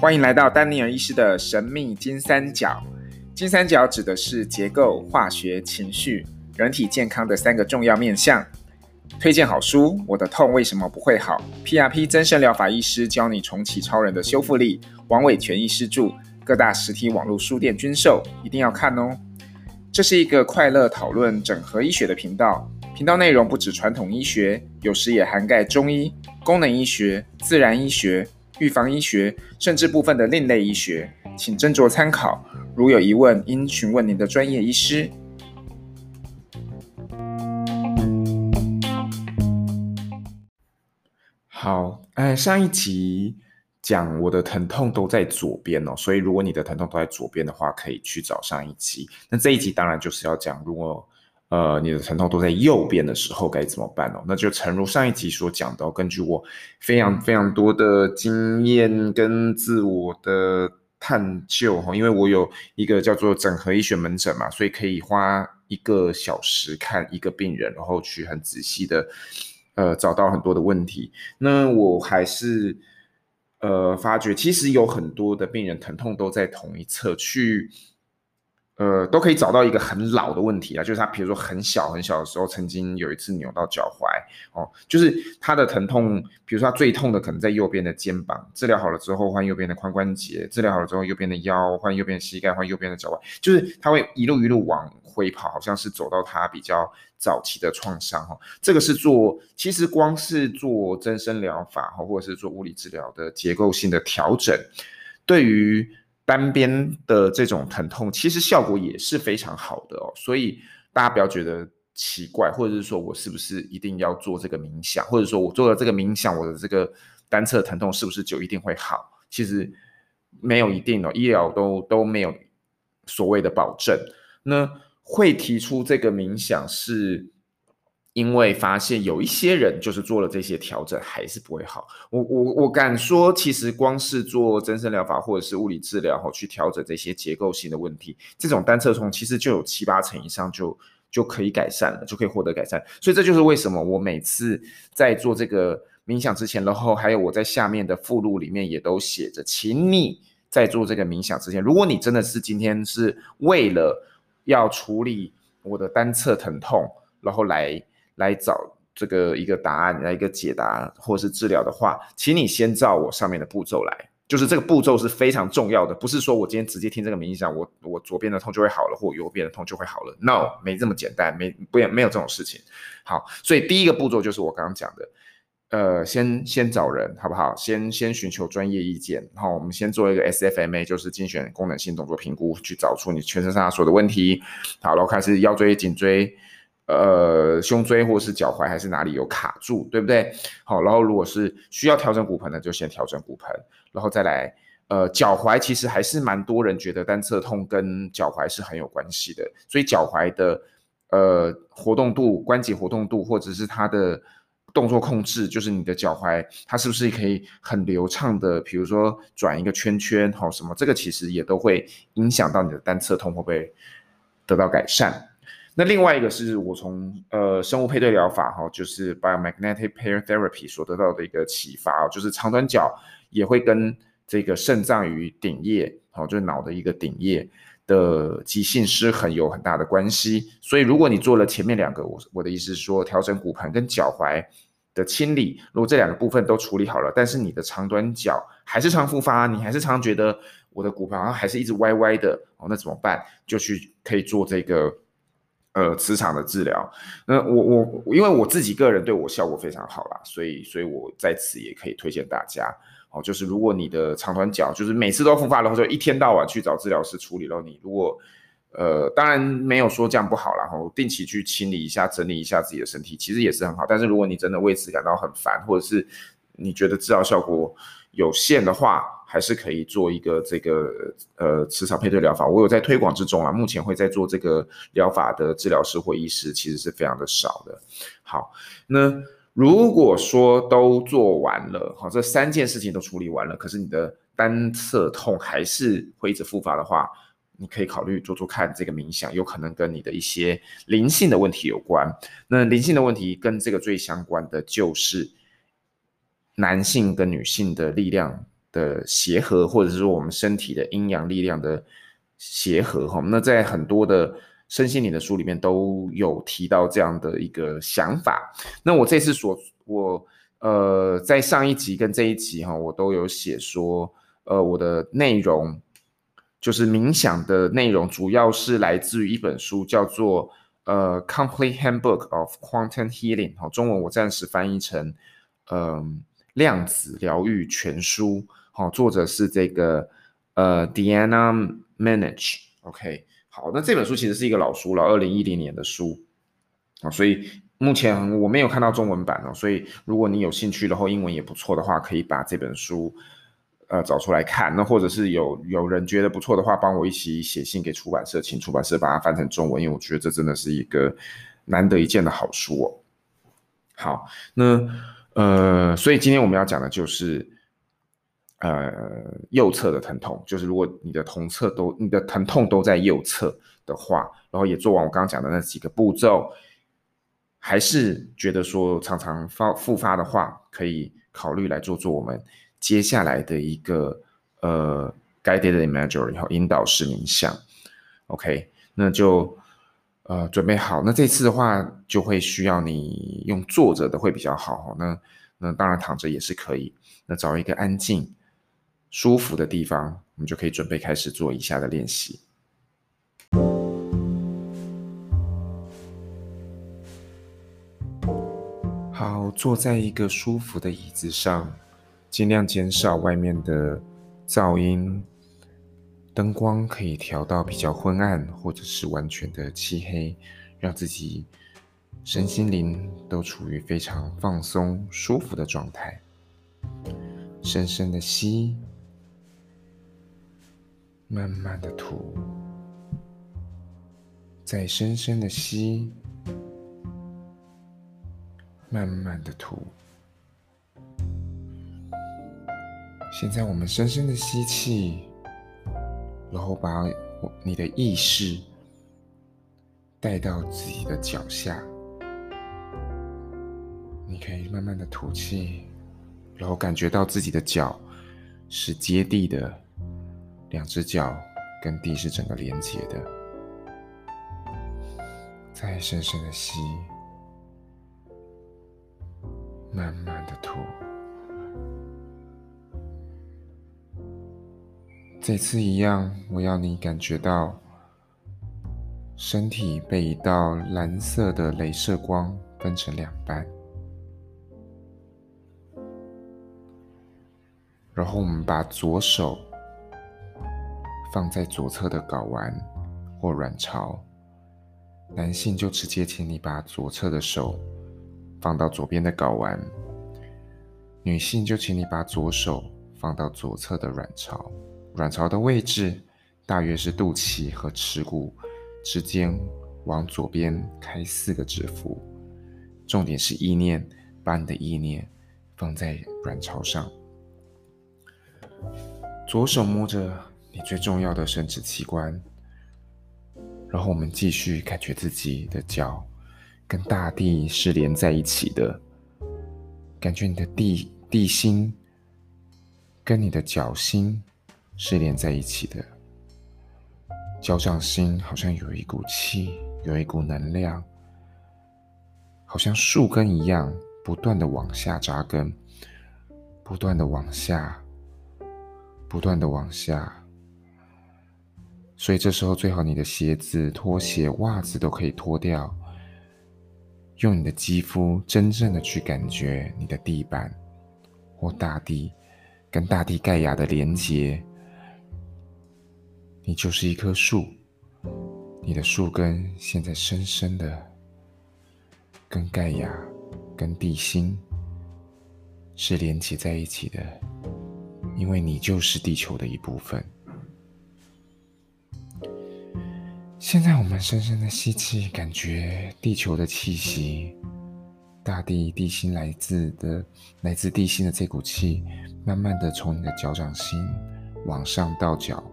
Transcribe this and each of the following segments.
欢迎来到丹尼尔医师的神秘金三角。金三角指的是结构、化学、情绪、人体健康的三个重要面向。推荐好书：我的痛为什么不会好？PRP 增生疗法医师教你重启超人的修复力。王伟全医师著，各大实体网络书店均售，一定要看哦。这是一个快乐讨论整合医学的频道，频道内容不止传统医学，有时也涵盖中医、功能医学、自然医学。预防医学，甚至部分的另类医学，请斟酌参考。如有疑问，应询问您的专业医师。好，哎，上一集讲我的疼痛都在左边哦，所以如果你的疼痛都在左边的话，可以去找上一集。那这一集当然就是要讲，如果呃，你的疼痛都在右边的时候该怎么办哦？那就诚如上一集所讲的，根据我非常非常多的经验跟自我的探究哈，因为我有一个叫做整合医学门诊嘛，所以可以花一个小时看一个病人，然后去很仔细的呃找到很多的问题。那我还是呃发觉，其实有很多的病人疼痛都在同一侧去。呃，都可以找到一个很老的问题啊，就是他，比如说很小很小的时候，曾经有一次扭到脚踝哦，就是他的疼痛，比如说他最痛的可能在右边的肩膀，治疗好了之后换右边的髋关节，治疗好了之后右边的腰，换右边的膝盖，换右边的脚踝，就是他会一路一路往回跑，好像是走到他比较早期的创伤哈。这个是做，其实光是做增生疗法哈，或者是做物理治疗的结构性的调整，对于。单边的这种疼痛，其实效果也是非常好的哦，所以大家不要觉得奇怪，或者是说我是不是一定要做这个冥想，或者说我做了这个冥想，我的这个单侧疼痛是不是就一定会好？其实没有一定哦，医疗都都没有所谓的保证。那会提出这个冥想是。因为发现有一些人就是做了这些调整还是不会好，我我我敢说，其实光是做增生疗法或者是物理治疗后去调整这些结构性的问题，这种单侧痛其实就有七八成以上就就可以改善了，就可以获得改善。所以这就是为什么我每次在做这个冥想之前，然后还有我在下面的附录里面也都写着，请你在做这个冥想之前，如果你真的是今天是为了要处理我的单侧疼痛，然后来。来找这个一个答案，来一个解答或是治疗的话，请你先照我上面的步骤来，就是这个步骤是非常重要的，不是说我今天直接听这个冥想，我我左边的痛就会好了，或右边的痛就会好了，no，没这么简单，没不没有这种事情。好，所以第一个步骤就是我刚刚讲的，呃，先先找人好不好？先先寻求专业意见，然后我们先做一个 SFMA，就是精选功能性动作评估，去找出你全身上下所有的问题。好，然后开始腰椎、颈椎。呃，胸椎或是脚踝还是哪里有卡住，对不对？好，然后如果是需要调整骨盆的，就先调整骨盆，然后再来。呃，脚踝其实还是蛮多人觉得单侧痛跟脚踝是很有关系的，所以脚踝的呃活动度、关节活动度或者是它的动作控制，就是你的脚踝它是不是可以很流畅的，比如说转一个圈圈，好什么，这个其实也都会影响到你的单侧痛会不会得到改善。那另外一个是我从呃生物配对疗法哈，就是 biomagnetic pair therapy 所得到的一个启发哦，就是长短脚也会跟这个肾脏与顶叶，好，就是脑的一个顶叶的急性失衡有很大的关系。所以如果你做了前面两个，我我的意思是说，调整骨盆跟脚踝的清理，如果这两个部分都处理好了，但是你的长短脚还是常复发，你还是常觉得我的骨盆好像还是一直歪歪的哦，那怎么办？就去可以做这个。呃，磁场的治疗，那我我因为我自己个人对我效果非常好啦，所以所以我在此也可以推荐大家哦，就是如果你的长短脚就是每次都复发的话，就一天到晚去找治疗师处理了。你如果呃，当然没有说这样不好啦，然后定期去清理一下、整理一下自己的身体，其实也是很好。但是如果你真的为此感到很烦，或者是你觉得治疗效果有限的话，还是可以做一个这个呃磁场配对疗法，我有在推广之中啊。目前会在做这个疗法的治疗师或医师其实是非常的少的。好，那如果说都做完了，好，这三件事情都处理完了，可是你的单侧痛还是会一直复发的话，你可以考虑做做看这个冥想，有可能跟你的一些灵性的问题有关。那灵性的问题跟这个最相关的就是男性跟女性的力量的协和，或者是说我们身体的阴阳力量的协和哈。那在很多的身心灵的书里面都有提到这样的一个想法。那我这次所我呃在上一集跟这一集哈，我都有写说，呃，我的内容就是冥想的内容，主要是来自于一本书，叫做呃《Complete Handbook of Quantum Healing》。好，中文我暂时翻译成嗯。量子疗愈全书，好，作者是这个呃，Diana Manage，OK，好，那这本书其实是一个老书了，二零一零年的书，啊，所以目前我没有看到中文版哦，所以如果你有兴趣的话，英文也不错的话，可以把这本书呃找出来看，那或者是有有人觉得不错的话，帮我一起写信给出版社，请出版社把它翻成中文，因为我觉得这真的是一个难得一见的好书哦。好，那。呃，所以今天我们要讲的就是，呃，右侧的疼痛，就是如果你的同侧都，你的疼痛都在右侧的话，然后也做完我刚刚讲的那几个步骤，还是觉得说常常发复发的话，可以考虑来做做我们接下来的一个呃 guided imagery 然后引导式冥想，OK，那就。呃，准备好，那这次的话就会需要你用坐着的会比较好。那那当然躺着也是可以。那找一个安静、舒服的地方，我们就可以准备开始做以下的练习。好，坐在一个舒服的椅子上，尽量减少外面的噪音。灯光可以调到比较昏暗，或者是完全的漆黑，让自己身心灵都处于非常放松、舒服的状态。深深的吸，慢慢的吐，再深深的吸，慢慢的吐。现在我们深深的吸气。然后把你的意识带到自己的脚下，你可以慢慢的吐气，然后感觉到自己的脚是接地的，两只脚跟地是整个连接的。再深深的吸，慢慢的吐。这次一样，我要你感觉到身体被一道蓝色的镭射光分成两半，然后我们把左手放在左侧的睾丸或卵巢，男性就直接请你把左侧的手放到左边的睾丸，女性就请你把左手放到左侧的卵巢。卵巢的位置大约是肚脐和耻骨之间，往左边开四个指符。重点是意念，把你的意念放在卵巢上。左手摸着你最重要的生殖器官，然后我们继续感觉自己的脚跟大地是连在一起的，感觉你的地地心跟你的脚心。是连在一起的，脚掌心好像有一股气，有一股能量，好像树根一样，不断的往下扎根，不断的往下，不断的往下。所以这时候最好你的鞋子、拖鞋、袜子都可以脱掉，用你的肌肤真正的去感觉你的地板或大地跟大地盖亚的连接。你就是一棵树，你的树根现在深深的跟盖亚、跟地心是连接在一起的，因为你就是地球的一部分。现在我们深深的吸气，感觉地球的气息，大地地心来自的来自地心的这股气，慢慢的从你的脚掌心往上到脚。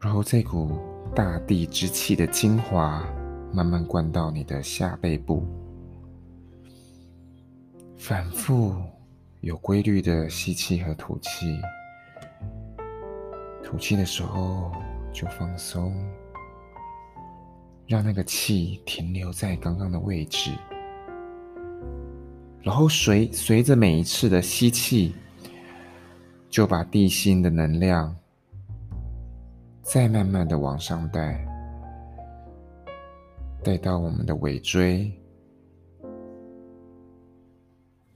然后这股大地之气的精华慢慢灌到你的下背部，反复有规律的吸气和吐气，吐气的时候就放松，让那个气停留在刚刚的位置，然后随随着每一次的吸气，就把地心的能量再慢慢的往上带，带到我们的尾椎。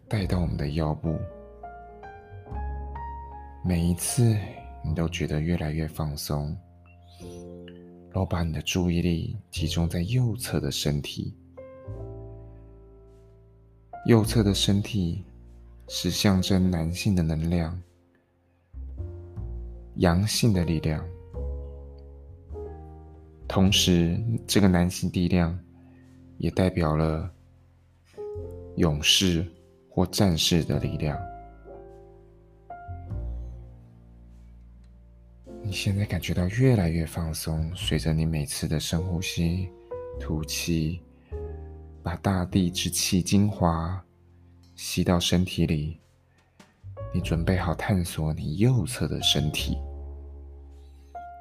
带到我们的腰部，每一次你都觉得越来越放松，然后把你的注意力集中在右侧的身体。右侧的身体是象征男性的能量，阳性的力量，同时这个男性力量也代表了勇士。或战士的力量。你现在感觉到越来越放松，随着你每次的深呼吸、吐气，把大地之气精华吸到身体里。你准备好探索你右侧的身体，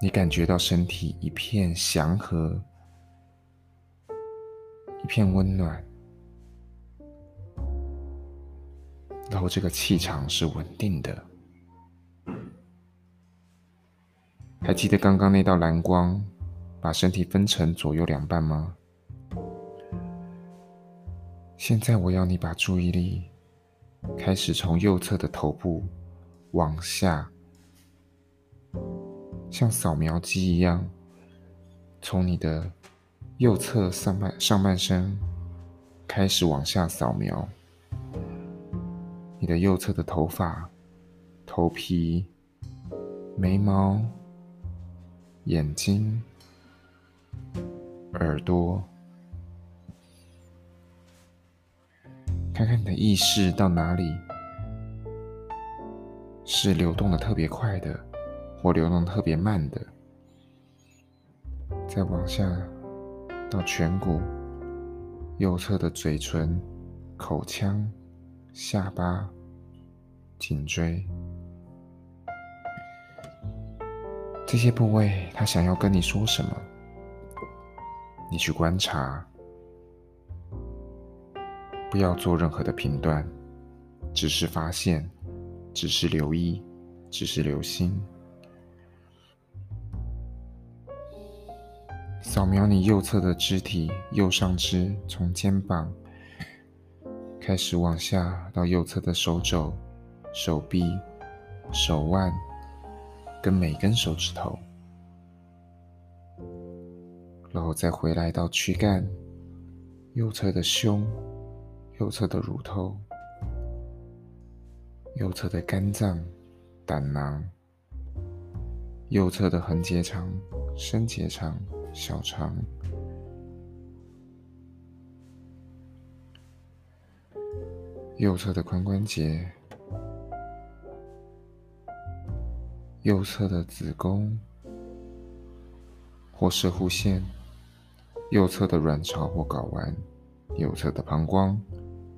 你感觉到身体一片祥和，一片温暖。然后这个气场是稳定的。还记得刚刚那道蓝光把身体分成左右两半吗？现在我要你把注意力开始从右侧的头部往下，像扫描机一样，从你的右侧上半上半身开始往下扫描。你的右侧的头发、头皮、眉毛、眼睛、耳朵，看看你的意识到哪里是流动的特别快的，或流动特别慢的。再往下到颧骨、右侧的嘴唇、口腔、下巴。颈椎，这些部位，他想要跟你说什么？你去观察，不要做任何的评断，只是发现，只是留意，只是留心。扫描你右侧的肢体，右上肢从肩膀开始往下到右侧的手肘。手臂、手腕跟每根手指头，然后再回来到躯干、右侧的胸、右侧的乳头、右侧的肝脏、胆囊、右侧的横结肠、升结肠、小肠、右侧的髋关节。右侧的子宫或摄护腺，右侧的卵巢或睾丸，右侧的膀胱，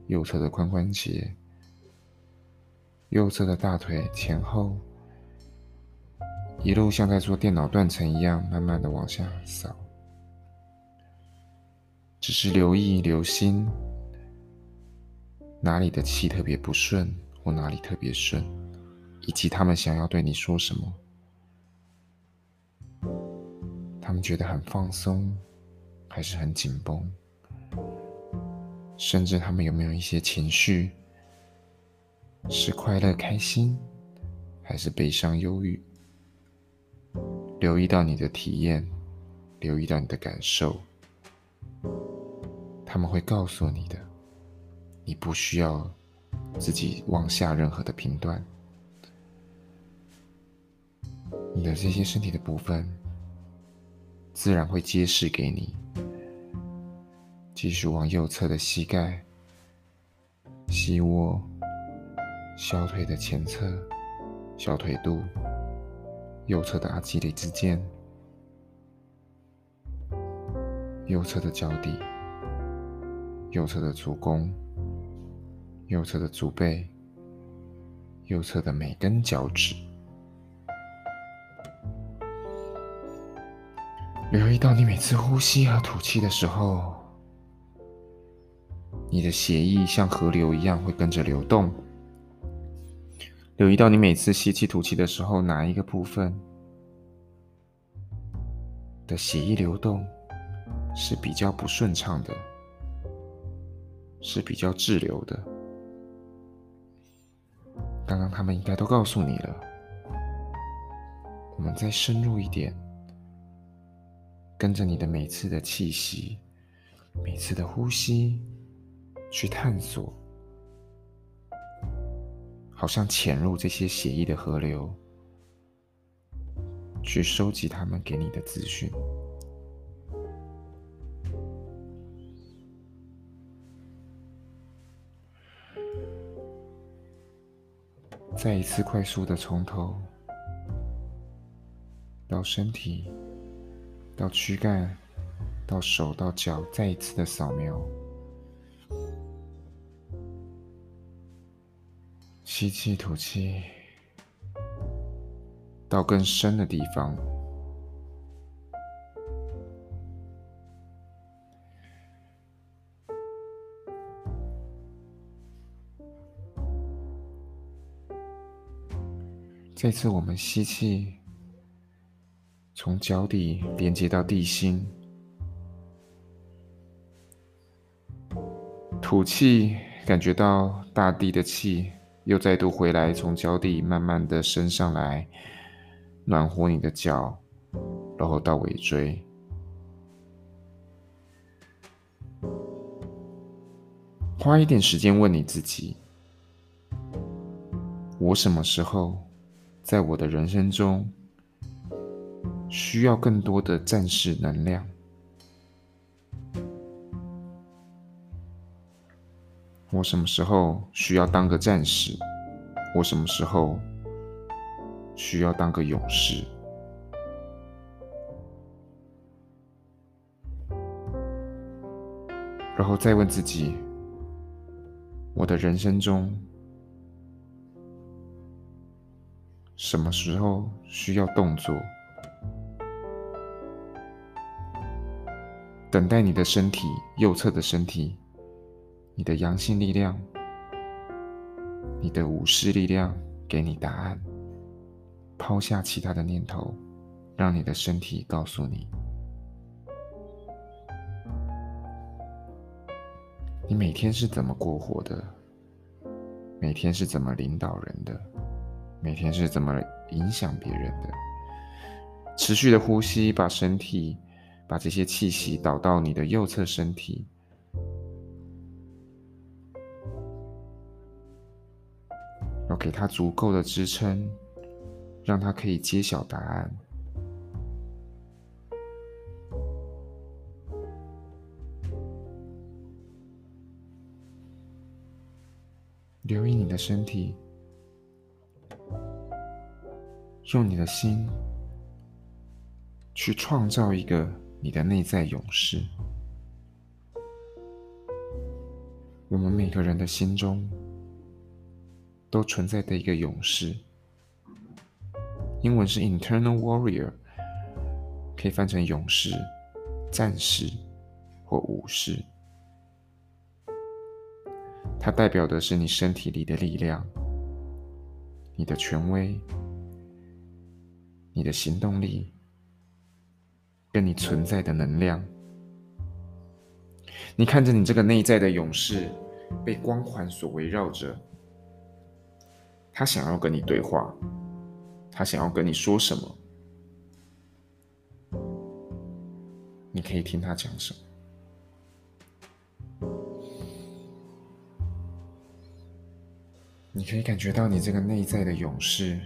右侧的髋关节，右侧的大腿前后，一路像在做电脑断层一样，慢慢的往下扫，只是留意留心，哪里的气特别不顺，或哪里特别顺。以及他们想要对你说什么？他们觉得很放松，还是很紧绷？甚至他们有没有一些情绪？是快乐开心，还是悲伤忧郁？留意到你的体验，留意到你的感受，他们会告诉你的。你不需要自己妄下任何的评断。你的这些身体的部分，自然会揭示给你。继续往右侧的膝盖、膝窝、小腿的前侧、小腿肚、右侧的阿基里斯腱、右侧的脚底、右侧的足弓、右侧的足背，右侧的每根脚趾，留意到你每次呼吸和吐气的时候，你的血液像河流一样会跟着流动。留意到你每次吸气、吐气的时候，哪一个部分的血液流动是比较不顺畅的，是比较滞留的。刚刚他们应该都告诉你了。我们再深入一点，跟着你的每次的气息、每次的呼吸去探索。好像潜入这些血液的河流，去收集他们给你的资讯。再一次快速的从头到身体，到躯干，到手，到脚，再一次的扫描。吸气，吐气，到更深的地方。这次我们吸气，从脚底连接到地心；吐气，感觉到大地的气。又再度回来，从脚底慢慢的升上来，暖和你的脚，然后到尾椎。花一点时间问你自己：我什么时候在我的人生中需要更多的战士能量？我什么时候需要当个战士？我什么时候需要当个勇士？然后再问自己：我的人生中什么时候需要动作？等待你的身体，右侧的身体。你的阳性力量，你的武士力量，给你答案。抛下其他的念头，让你的身体告诉你：你每天是怎么过活的？每天是怎么领导人的？每天是怎么影响别人的？持续的呼吸，把身体，把这些气息导到你的右侧身体。要给他足够的支撑，让他可以揭晓答案。留意你的身体，用你的心去创造一个你的内在勇士。我们每个人的心中。都存在的一个勇士，英文是 internal warrior，可以翻成勇士、战士或武士。它代表的是你身体里的力量、你的权威、你的行动力，跟你存在的能量。你看着你这个内在的勇士被光环所围绕着。他想要跟你对话，他想要跟你说什么？你可以听他讲什么？你可以感觉到你这个内在的勇士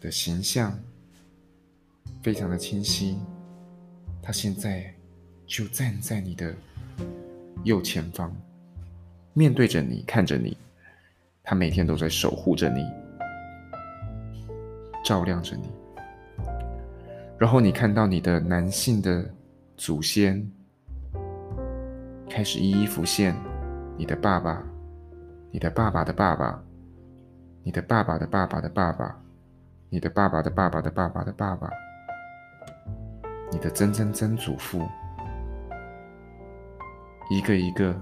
的形象非常的清晰，他现在就站在你的右前方，面对着你，看着你。他每天都在守护着你，照亮着你。然后你看到你的男性的祖先开始一一浮现，你的爸爸、你的爸爸的爸爸，你的爸爸的爸爸的爸爸，你的爸爸的爸爸的爸爸的爸爸，你的曾曾曾祖父，一个一个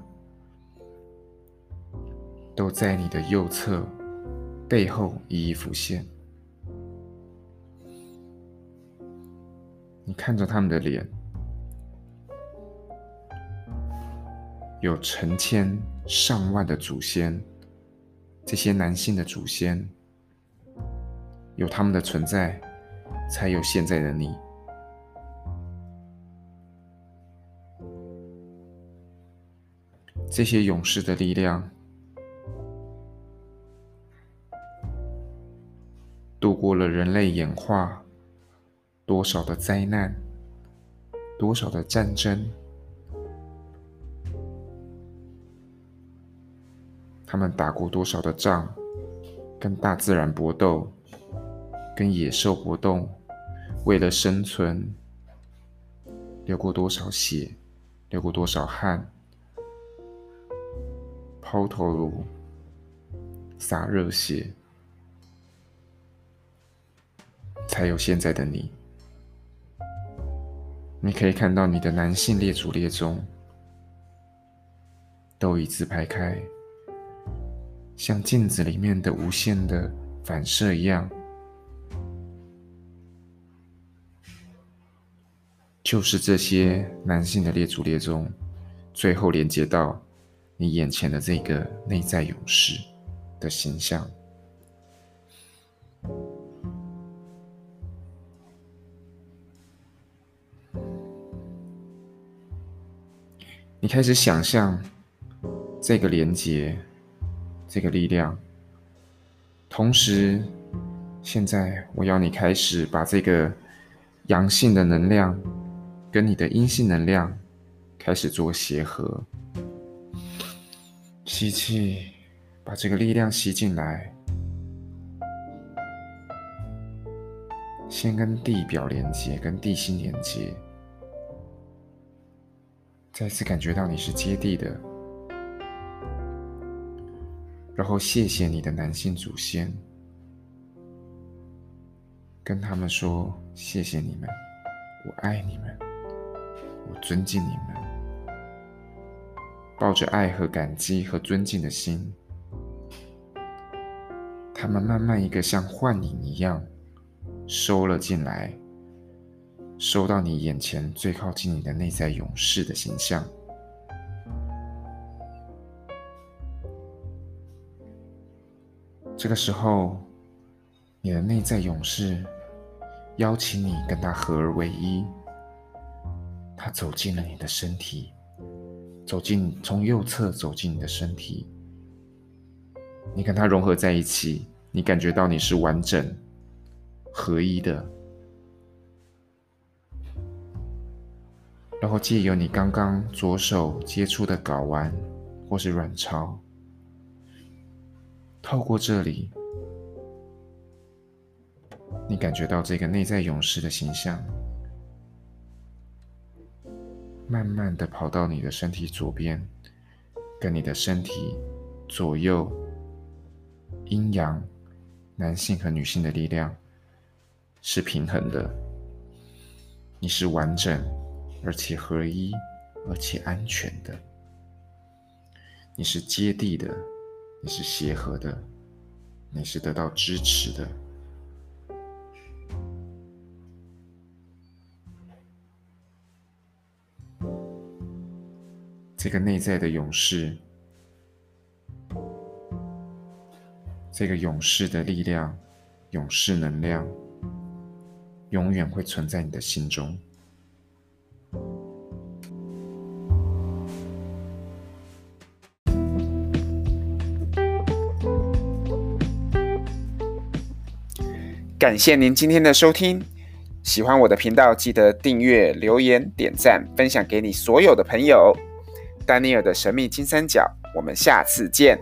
都在你的右侧背后一一浮现。你看着他们的脸，有成千上万的祖先，这些男性的祖先，有他们的存在，才有现在的你。这些勇士的力量，度过了人类演化。多少的灾难，多少的战争，他们打过多少的仗，跟大自然搏斗，跟野兽搏斗，为了生存，流过多少血，流过多少汗，抛头颅，洒热血，才有现在的你。你可以看到你的男性列祖列宗都已字排开，像镜子里面的无限的反射一样，就是这些男性的列祖列宗，最后连接到你眼前的这个内在勇士的形象。你开始想象这个连接，这个力量。同时，现在我要你开始把这个阳性的能量跟你的阴性能量开始做协和。吸气，把这个力量吸进来，先跟地表连接，跟地心连接。再次感觉到你是接地的，然后谢谢你的男性祖先，跟他们说谢谢你们，我爱你们，我尊敬你们，抱着爱和感激和尊敬的心，他们慢慢一个像幻影一样收了进来。收到你眼前最靠近你的内在勇士的形象。这个时候，你的内在勇士邀请你跟他合而为一。他走进了你的身体，走进，从右侧走进你的身体。你跟它融合在一起，你感觉到你是完整、合一的。然后借由你刚刚左手接触的睾丸或是卵巢，透过这里，你感觉到这个内在勇士的形象，慢慢的跑到你的身体左边，跟你的身体左右阴阳、男性和女性的力量是平衡的，你是完整。而且合一，而且安全的，你是接地的，你是协和的，你是得到支持的。这个内在的勇士，这个勇士的力量，勇士能量，永远会存在你的心中。感谢您今天的收听，喜欢我的频道，记得订阅、留言、点赞、分享给你所有的朋友。丹尼尔的神秘金三角，我们下次见。